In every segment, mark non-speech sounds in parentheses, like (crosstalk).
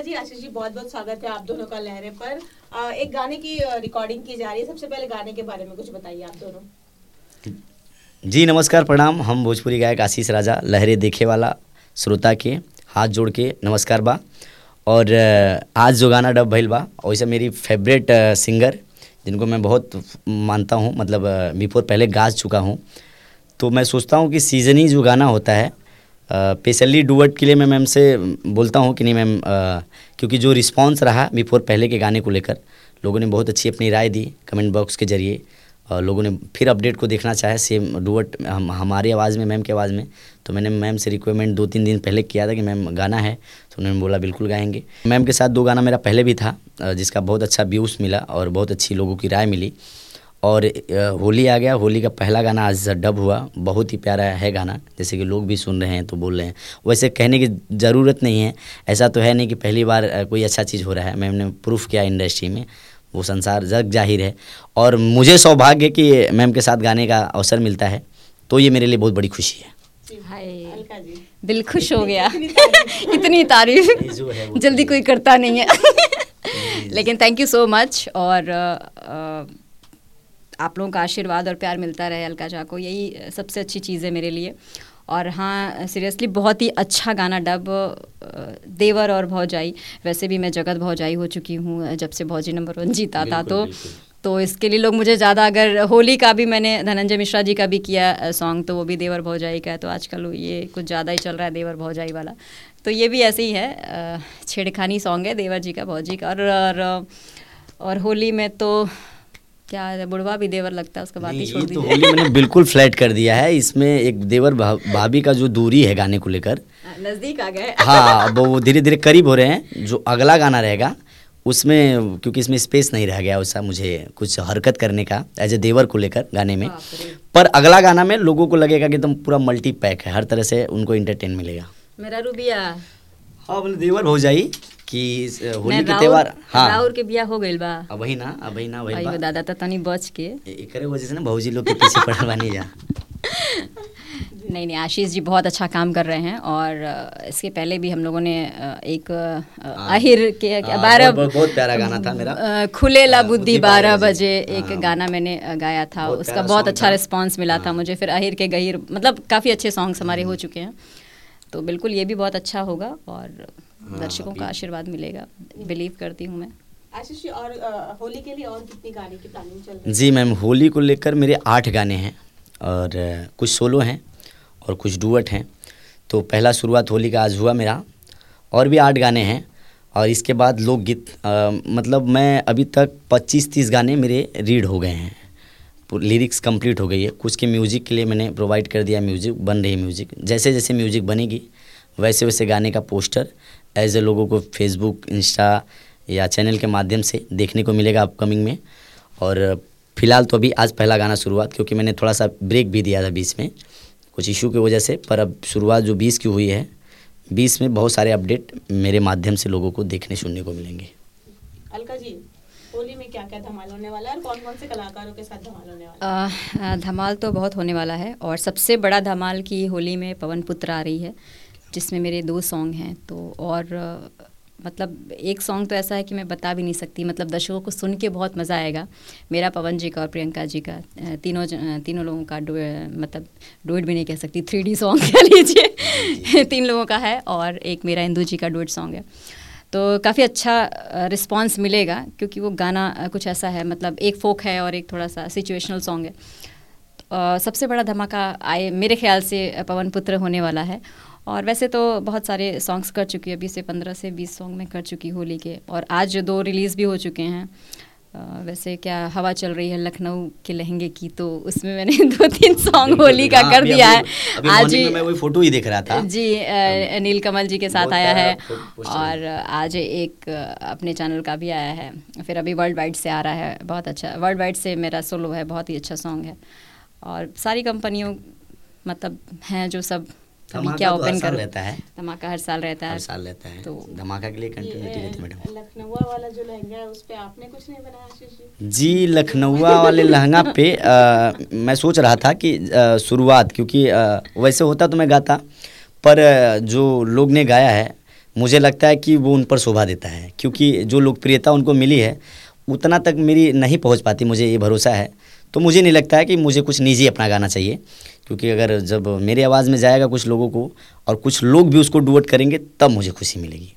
अलका जी, आशीष जी बहुत बहुत स्वागत है आप दोनों का लहरे पर। एक गाने की रिकॉर्डिंग की जा रही है। सबसे पहले गाने के बारे में कुछ बताइए आप दोनों। जी, नमस्कार, प्रणाम। हम भोजपुरी गायक आशीष राजा, लहरे देखे वाला, श्रोता के, हाथ जोड़ के, नमस्कार बा। और आज जो गाना डब भैल बा वैसे मेरी फेवरेट सिंगर जिनको मैं बहुत मानता हूँ मतलब बिफोर पहले गा चुका हूँ। तो मैं सोचता हूँ कि सीजनी जो गाना होता है स्पेशली डुअट के लिए मैं मैम से बोलता हूँ कि नहीं मैम क्योंकि जो रिस्पांस रहा बिफोर पहले के गाने को लेकर, लोगों ने बहुत अच्छी अपनी राय दी कमेंट बॉक्स के ज़रिए, और लोगों ने फिर अपडेट को देखना चाहे सेम डुअट हम, हमारी आवाज़ में मैम की आवाज़ में। तो मैंने मैम से रिक्वायरमेंट दो तीन दिन पहले किया था कि मैम गाना है तो उन्होंने बोला बिल्कुल गाएँगे। मैम के साथ दो गाना मेरा पहले भी था जिसका बहुत अच्छा व्यूज़ मिला और बहुत अच्छी लोगों की राय मिली। और होली आ गया। होली का पहला गाना आज डब हुआ। बहुत ही प्यारा है गाना। जैसे कि लोग भी सुन रहे हैं तो बोल रहे हैं। वैसे कहने की ज़रूरत नहीं है। ऐसा तो है नहीं कि पहली बार कोई अच्छा चीज़ हो रहा है। मैम ने प्रूफ किया इंडस्ट्री में। वो संसार जग ज़ाहिर है। और मुझे सौभाग्य कि मैम के साथ गाने का अवसर मिलता है। तो ये मेरे लिए बहुत बड़ी खुशी है। दिल खुश हो गया। इतनी तारीफ़। (laughs) जल्दी कोई करता नहीं है। (laughs) लेकिन थैंक यू सो मच और आप लोगों का आशीर्वाद और प्यार मिलता रहे अलका झा को। यही सबसे अच्छी चीज़ है मेरे लिए। और हाँ सीरियसली बहुत ही अच्छा गाना डब देवर और भौजाई। वैसे भी मैं जगत भौजाई हो चुकी हूँ जब से भौजी नंबर वन जीता था तो। तो इसके लिए लोग मुझे ज़्यादा अगर होली का भी मैंने धनंजय मिश्रा जी का भी किया सॉन्ग तो वो भी देवर भौजाई का है। तो आजकल ये कुछ ज़्यादा ही चल रहा है देवर भौजाई वाला। तो ये भी ऐसे ही है छेड़खानी सॉन्ग है देवर जी का भौजी का। और, और और होली में तो क्या है बुढ़वा भी देवर लगता है उसका बात ही छोड़ तो होली मैंने बिल्कुल फ्लैट कर दिया है इसमें एक देवर भाभी का जो दूरी है गाने को लेकर। हाँ, नज़दीक आ गए। हाँ वो धीरे धीरे करीब हो रहे हैं जो अगला गाना रहेगा उसमें क्योंकि इसमें स्पेस नहीं रह गया वैसा मुझे कुछ हरकत करने का एज ए देवर को लेकर गाने में। पर अगला गाना में लोगों को लगेगा कि एकदम पूरा मल्टी पैक है हर तरह से उनको इंटरटेन मिलेगा। मेरा रूबिया। हाँ बोले देवर हो जाई कि होली के त्योहार हाँ। राउर के बिया हो गइल बा। अब वही ना अब वही ना वही बा। दादा त तनी बच के। एकरे वजह से ना भौजी लोग के पीछे (laughs) पड़ल बानी जा। नहीं नहीं आशीष जी बहुत अच्छा काम कर रहे हैं और इसके पहले भी हम लोगों ने एक आहिर के बारह बहुत प्यारा गाना था मेरा। खुले ला बुद्धि बारह बजे एक गाना मैंने गाया था। उसका बहुत अच्छा रिस्पांस मिला था मुझे। फिर आहिर के गहिर मतलब काफ़ी अच्छे सॉन्ग्स हमारे हो चुके हैं। तो बिल्कुल ये भी बहुत अच्छा होगा और हाँ, दर्शकों का आशीर्वाद मिलेगा बिलीव करती हूँ मैं। आशीष और होली के लिए और कितनी गाने की प्लानिंग चल रही जी मैम होली को लेकर मेरे आठ गाने हैं और कुछ सोलो हैं और कुछ डुअट हैं। तो पहला शुरुआत होली का आज हुआ मेरा और भी आठ गाने हैं और इसके बाद लोकगीत मतलब मैं अभी तक 25-30 गाने मेरे रीड हो गए हैं। लिरिक्स कंप्लीट हो गई है। कुछ के म्यूज़िक के लिए मैंने प्रोवाइड कर दिया म्यूज़िक बन रही म्यूज़िक। जैसे जैसे म्यूज़िक बनेगी वैसे वैसे गाने का पोस्टर एज ए लोगों को फेसबुक इंस्टा या चैनल के माध्यम से देखने को मिलेगा अपकमिंग में। और फ़िलहाल तो अभी आज पहला गाना शुरुआत क्योंकि मैंने थोड़ा सा ब्रेक भी दिया था बीच में। कुछ इशू की वजह से पर अब शुरुआत जो बीस की हुई है बीस में बहुत सारे अपडेट मेरे माध्यम से लोगों को देखने सुनने को मिलेंगे। अलका जी होली में क्या क्या धमाल होने वाला है और कौन कौन से कलाकारों के साथ धमाल होने वाला है? धमाल तो बहुत होने वाला है और सबसे बड़ा धमाल की होली में पवन पुत्र आ रही है। जिसमें मेरे दो सॉन्ग हैं तो और मतलब एक सॉन्ग तो ऐसा है कि मैं बता भी नहीं सकती मतलब दर्शकों को सुन के बहुत मज़ा आएगा। मेरा पवन जी का और प्रियंका जी का तीनों तीनों लोगों का डो मतलब डोइट भी नहीं कह सकती थ्री डी सॉन्ग कह लीजिए। (laughs) तीन लोगों का है और एक मेरा इंदू जी का डोइट सॉन्ग है। तो काफ़ी अच्छा रिस्पांस मिलेगा क्योंकि वो गाना कुछ ऐसा है मतलब एक फोक है और एक थोड़ा सा सिचुएशनल सॉन्ग है। तो, सबसे बड़ा धमाका आए मेरे ख्याल से पवन पुत्र होने वाला है। और वैसे तो बहुत सारे सॉन्ग्स कर चुकी है अभी से पंद्रह से बीस सॉन्ग में कर चुकी होली के और आज दो रिलीज़ भी हो चुके हैं। वैसे क्या हवा चल रही है लखनऊ के लहंगे की तो उसमें मैंने दो तीन सॉन्ग होली का हाँ, कर दिया है। आज ही मैं वही फ़ोटो ही देख रहा था। जी नील कमल जी के साथ आया है और आज एक अपने चैनल का भी आया है। फिर अभी वर्ल्ड वाइड से आ रहा है बहुत अच्छा। वर्ल्ड वाइड से मेरा सोलो है बहुत ही अच्छा सॉन्ग है। और सारी कंपनियों मतलब हैं जो सब क्या ओपन तो कर? रहता है। धमाका हर साल रहता है। हर साल रहता है। तो धमाका के लिए कंटिन्यूटी रहती है मैडम लखनऊ वाला जो लहंगा है उस पे आपने कुछ नहीं बनाया जी लखनऊ वाले लहंगा पे आ, मैं सोच रहा था कि शुरुआत क्योंकि आ, वैसे होता तो मैं गाता पर जो लोग ने गाया है मुझे लगता है कि वो उन पर शोभा देता है। क्योंकि जो लोकप्रियता उनको मिली है उतना तक मेरी नहीं पहुँच पाती मुझे ये भरोसा है। तो मुझे नहीं लगता है कि मुझे कुछ निजी अपना गाना चाहिए। क्योंकि अगर जब मेरी आवाज़ में जाएगा कुछ लोगों को और कुछ लोग भी उसको डुवट करेंगे तब मुझे खुशी मिलेगी।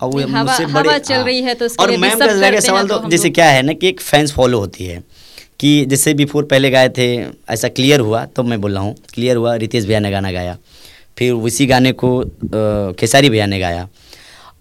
और वो मुझसे हवा बड़े चल हाँ। रही है तो और मैम का सवाल तो तो जैसे क्या है ना कि एक फैंस फॉलो होती है कि जैसे बिफोर पहले गाए थे ऐसा क्लियर हुआ तब मैं बोल रहा हूँ क्लियर हुआ रितेश भैया ने गाना गाया। फिर उसी गाने को खेसारी भैया ने गाया।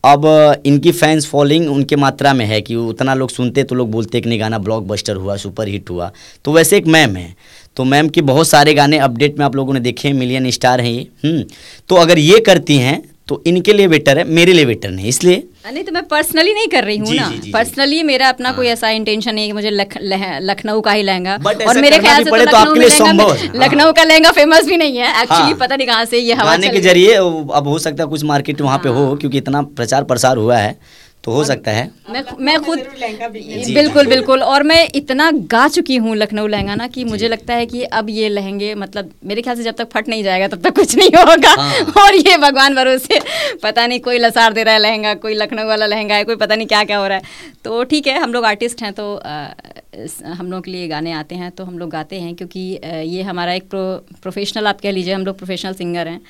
अब इनकी फैंस फॉलोइंग उनके मात्रा में है कि उतना लोग सुनते तो लोग बोलते कि नहीं गाना ब्लॉकबस्टर हुआ सुपर हिट हुआ। तो वैसे एक मैम है। तो मैम के बहुत सारे गाने अपडेट में आप लोगों ने देखे हैं मिलियन स्टार हैं ये हम्म, तो अगर ये करती हैं तो इनके लिए बेटर है मेरे लिए बेटर नहीं इसलिए नहीं तो मैं पर्सनली नहीं कर रही हूँ ना। पर्सनली मेरा अपना कोई हाँ। ऐसा इंटेंशन नहीं है कि मुझे लख, लखनऊ का ही लहंगा और मेरे ख्याल से तो तो लखनऊ संभव है। लखनऊ का लहंगा फ़ेमस भी नहीं है एक्चुअली हाँ। पता नहीं कहाँ से ये हवा के ज़रिए अब हो सकता है कुछ मार्केट वहाँ पे हो हाँ। क्योंकि इतना प्रचार प्रसार हुआ है तो हो सकता है। मैं मैं खुद बिल्कुल बिल्कुल। और मैं इतना गा चुकी हूँ लखनऊ लहंगा ना कि मुझे लगता है कि अब ये लहंगे मतलब मेरे ख्याल से जब तक फट नहीं जाएगा तब तक कुछ नहीं होगा। हाँ। (laughs) और ये भगवान भरोसे पता नहीं कोई लसार दे रहा है लहंगा कोई लखनऊ वाला लहंगा है कोई पता नहीं क्या क्या हो रहा है। तो ठीक है हम लोग आर्टिस्ट हैं तो हम लोग के लिए गाने आते हैं तो हम लोग गाते हैं क्योंकि ये हमारा एक प्रो, प्रोफेशनल आप कह लीजिए हम लोग प्रोफेशनल सिंगर हैं।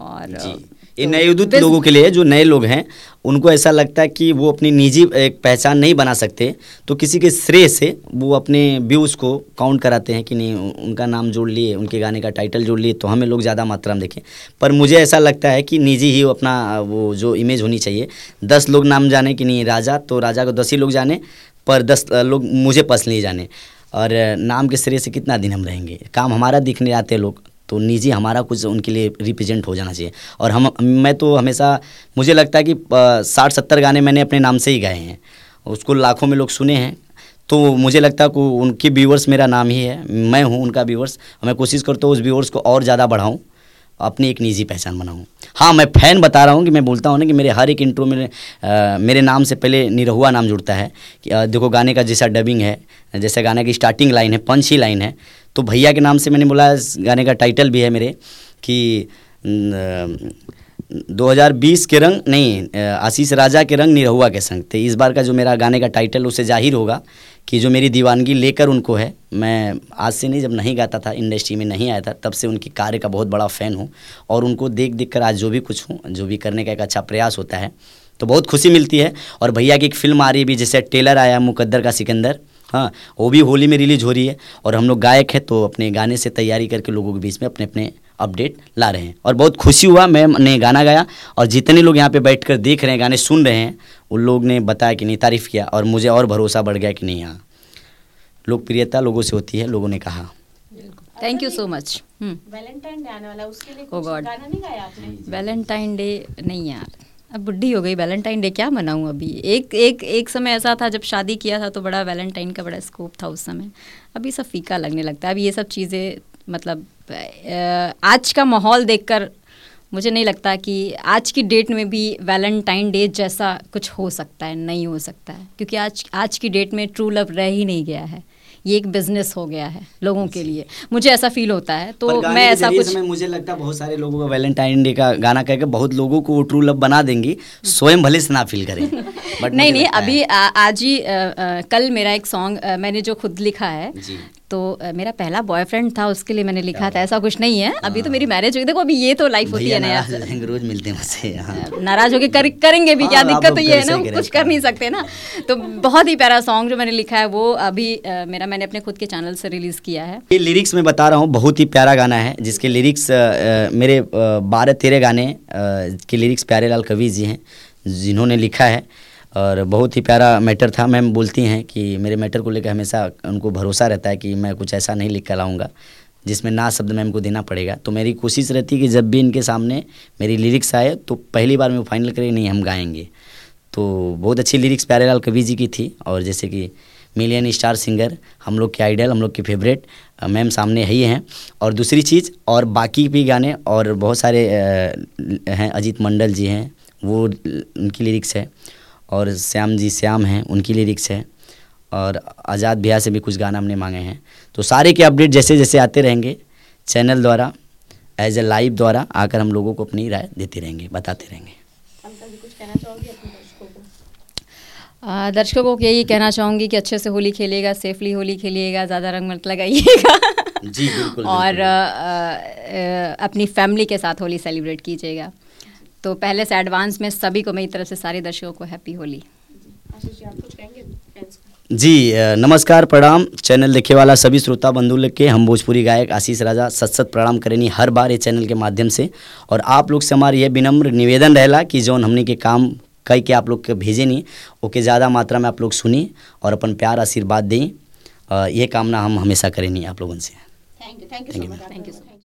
और जी। ये नए उदित लोगों के लिए जो नए लोग हैं उनको ऐसा लगता है कि वो अपनी निजी एक पहचान नहीं बना सकते। तो किसी के श्रेय से वो अपने व्यूज़ को काउंट कराते हैं कि नहीं उनका नाम जोड़ लिए उनके गाने का टाइटल जोड़ लिए तो हमें लोग ज़्यादा मात्रा में देखें। पर मुझे ऐसा लगता है कि निजी ही अपना वो जो इमेज होनी चाहिए। दस लोग नाम जाने कि नहीं राजा तो राजा को दस ही लोग जाने पर दस लोग मुझे पर्सनली जाने। और नाम के श्रेय से कितना दिन हम रहेंगे? काम हमारा दिखने आते हैं लोग। तो निजी हमारा कुछ उनके लिए रिप्रेजेंट हो जाना चाहिए। और हम मैं तो हमेशा मुझे लगता है कि साठ सत्तर गाने मैंने अपने नाम से ही गाए हैं। उसको लाखों में लोग सुने हैं। तो मुझे लगता है कि उनके व्यूअर्स मेरा नाम ही है। मैं हूँ उनका व्यूअर्स मैं कोशिश करता हूँ उस व्यूवर्स को और ज़्यादा बढ़ाऊँ। अपनी एक निजी पहचान बनाऊँ। हाँ मैं फ़ैन बता रहा हूँ कि मैं बोलता हूँ ना कि मेरे हर एक इंट्रो में मेरे नाम से पहले निरहुआ नाम जुड़ता है। कि अ, देखो गाने का जैसा डबिंग है जैसे गाने की स्टार्टिंग लाइन है पंच ही लाइन है। तो भैया के नाम से मैंने बोला इस गाने का टाइटल भी है मेरे कि न, 2020 के रंग नहीं आशीष राजा के रंग निरहुआ के संग थे। इस बार का जो मेरा गाने का टाइटल उसे ज़ाहिर होगा कि जो मेरी दीवानगी लेकर उनको है मैं आज से नहीं जब नहीं गाता था इंडस्ट्री में नहीं आया था तब से उनके कार्य का बहुत बड़ा फ़ैन हूँ। और उनको देख देख कर आज जो भी कुछ हूँ जो भी करने का एक अच्छा प्रयास होता है तो बहुत खुशी मिलती है। और भैया की एक फ़िल्म आ रही है भी जैसे टेलर आया मुकद्दर का सिकंदर। हाँ वो भी होली में रिलीज़ हो रही है और हम लोग गायक हैं तो अपने गाने से तैयारी करके लोगों के बीच में अपने अपने अपडेट ला रहे हैं। और बहुत खुशी हुआ मैंने गाना गाया और जितने लोग यहाँ पे बैठकर देख रहे हैं गाने सुन रहे हैं उन लोग ने बताया कि नहीं तारीफ़ किया और मुझे और भरोसा बढ़ गया कि नहीं यहाँ। लोकप्रियता लोगों से होती है लोगों ने कहा। Thank you so much Valentine day आने वाला उसके लिए Oh गाना नहीं गाया आपने? वैलेंटाइन डे नहीं यार। अब बुढ़ी हो गई वैलेंटाइन डे क्या मनाऊं अभी? एक एक एक समय ऐसा था जब शादी किया था तो बड़ा वैलेंटाइन का बड़ा स्कोप था उस समय। अभी सब फीका लगने लगता है। अभी ये सब चीज़ें मतलब आज का माहौल देखकर मुझे नहीं लगता कि आज की डेट में भी वैलेंटाइन डे जैसा कुछ हो सकता है, नहीं हो सकता है। क्योंकि आज आज की डेट में ट्रू लव रह ही नहीं गया है। ये एक बिज़नेस हो गया है लोगों के लिए। मुझे ऐसा फील होता है तो मैं ऐसा कुछ में मुझे लगता है बहुत सारे लोगों का वैलेंटाइन डे का गाना कहकर के बहुत लोगों को वो ट्रू लव बना देंगी स्वयं भले से ना फील करें। (laughs) बट नहीं नहीं अभी आज ही कल मेरा एक सॉन्ग मैंने जो खुद लिखा है तो मेरा पहला बॉयफ्रेंड था उसके लिए मैंने लिखा था ऐसा कुछ नहीं है। अभी तो मेरी मैरिज हुई देखो अभी ये तो लाइफ होती है ना नाराज़ यार। रोज मिलते हैं मुझसे हाँ। नाराज़ होके कर, करेंगे भी क्या हाँ, दिक्कत तो ये है ना कुछ कर नहीं सकते ना। तो बहुत ही प्यारा सॉन्ग जो मैंने लिखा है वो अभी मेरा मैंने अपने खुद के चैनल से रिलीज़ किया है। ये लिरिक्स मैं बता रहा हूँ बहुत ही प्यारा गाना है जिसके लिरिक्स मेरे बारह तेरह गाने के लिरिक्स प्यारे लाल कवि जी हैं जिन्होंने लिखा है। और बहुत ही प्यारा मैटर था। मैम बोलती हैं कि मेरे मैटर को लेकर हमेशा उनको भरोसा रहता है कि मैं कुछ ऐसा नहीं लिख कर लाऊँगा, जिसमें ना शब्द मैम को देना पड़ेगा। तो मेरी कोशिश रहती है कि जब भी इनके सामने मेरी लिरिक्स आए तो पहली बार में फाइनल करें, नहीं, हम गाएँगे। तो बहुत अच्छी लिरिक्स प्यारेलाल कवि जी की थी। और जैसे कि मिलियन स्टार सिंगर, हम लोग के आइडल, हम लोग के फेवरेट मैम सामने ही हैं। और दूसरी चीज़, और बाकी भी गाने, और बहुत सारे हैं, अजीत मंडल जी हैं, वो उनकी लिरिक्स है। और श्याम जी श्याम हैं उनकी लिरिक्स है और आज़ाद भैया से भी कुछ गाना हमने मांगे हैं। तो सारे के अपडेट जैसे जैसे आते रहेंगे चैनल द्वारा एज ए लाइव द्वारा आकर हम लोगों को अपनी राय देते रहेंगे बताते रहेंगे। कुछ कहना चाहोगे दर्शकों को? दर्शकों को यही कहना चाहूँगी कि अच्छे से होली खेलिएगा सेफली होली खेलिएगा ज़्यादा रंग मत लगाइएगा। (laughs) जी बिल्कुल और बिल्कुल। आ, आ, अपनी फैमिली के साथ होली सेलिब्रेट कीजिएगा। तो पहले से एडवांस में सभी को मेरी तरफ़ से सारे दर्शकों को हैप्पी होली। जी आप कुछ कहेंगे fans को? जी नमस्कार प्रणाम। चैनल देखे वाला सभी श्रोता बंधु लोग के हम भोजपुरी गायक आशीष राजा सत सत प्रणाम करेनी हर बार ये चैनल के माध्यम से। और आप लोग से हमारी यह विनम्र निवेदन रहेला कि जौन हमने के काम कई के आप लोग के भेजे नहीं ओके ज़्यादा मात्रा में आप लोग सुनी और अपन प्यार आशीर्वाद दें। ये कामना हम हमेशा करेनी आप लोगों से। Thank you thank you thank you